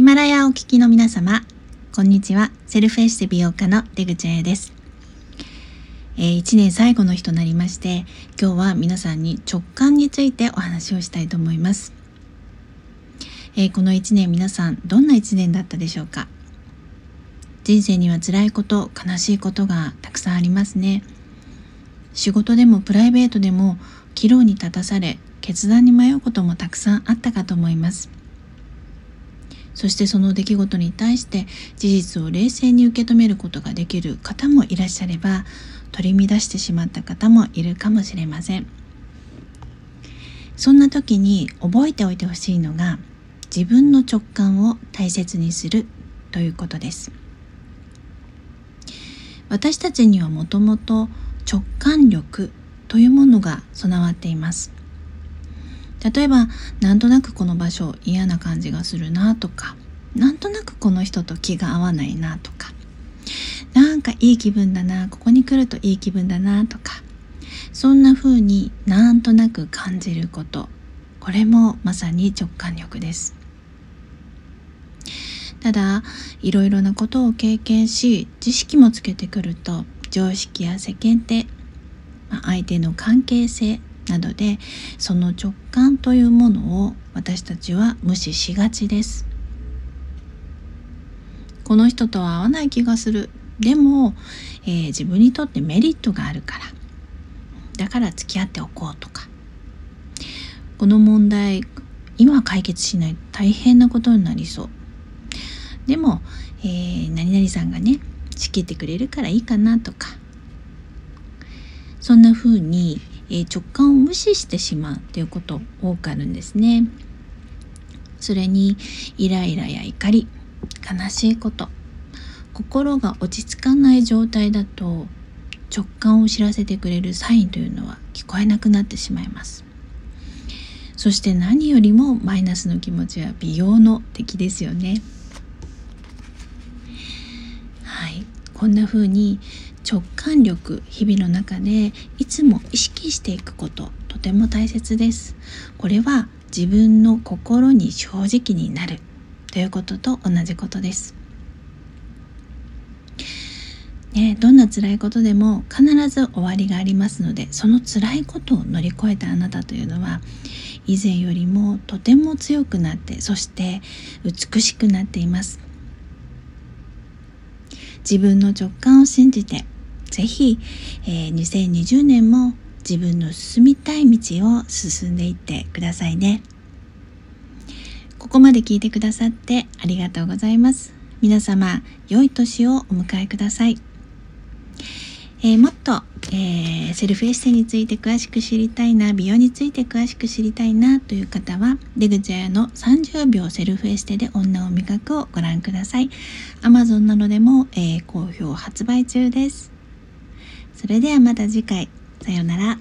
ヒマラヤお聞きの皆様、こんにちは。セルフエステ美容家の出口彩です。えー、1年最後の日となりまして、今日は皆さんに直感についてお話をしたいと思います。えー、この1年皆さん、どんな1年だったでしょうか？人生には辛いこと、悲しいことがたくさんありますね。仕事でもプライベートでも、岐路に立たされ、決断に迷うこともたくさんあったかと思います。そしてその出来事に対して事実を冷静に受け止めることができる方もいらっしゃれば取り乱してしまった方もいるかもしれません。そんな時に覚えておいてほしいのが自分の直感を大切にするということです。私たちにはもともと直感力というものが備わっています。例えばなんとなくこの場所嫌な感じがするなとかなんとなくこの人と気が合わないなとかなんかいい気分だなここに来るといい気分だなとかそんな風になんとなく感じることこれもまさに直感力です。ただいろいろなことを経験し知識もつけてくると常識や世間体相手の関係性などでその直感というものを私たちは無視しがちです。この人とは合わない気がする。でも、えー、自分にとってメリットがあるから。だから付き合っておこうとか。この問題今解決しないと大変なことになりそう。でも、えー、何々さんがね仕切ってくれるからいいかなとか。そんな風にえ直感を無視してしまうっていうこと多くあるんですね。それにイライラや怒り悲しいこと心が落ち着かない状態だと直感を知らせてくれるサインというのは聞こえなくなってしまいますそして何よりもマイナスの気持ちは美容の敵ですよねはいこんな風に直感力日々の中でいつも意識していくこととても大切です。これは自分の心に正直になるということと同じことです。ね、どんな辛いことでも必ず終わりがありますのでその辛いことを乗り越えたあなたというのは以前よりもとても強くなってそして美しくなっています。自分の直感を信じてぜひ、えー、2020年も自分の進みたい道を進んでいってくださいね。ここまで聞いてくださってありがとうございます。皆様、良い年をお迎えください。えー、もっと、えー、セルフエステについて詳しく知りたいな、美容について詳しく知りたいなという方は、出口屋の30秒セルフエステで女を磨くをご覧ください。Amazon などでも、好評発売中です。それではまた次回。さようなら。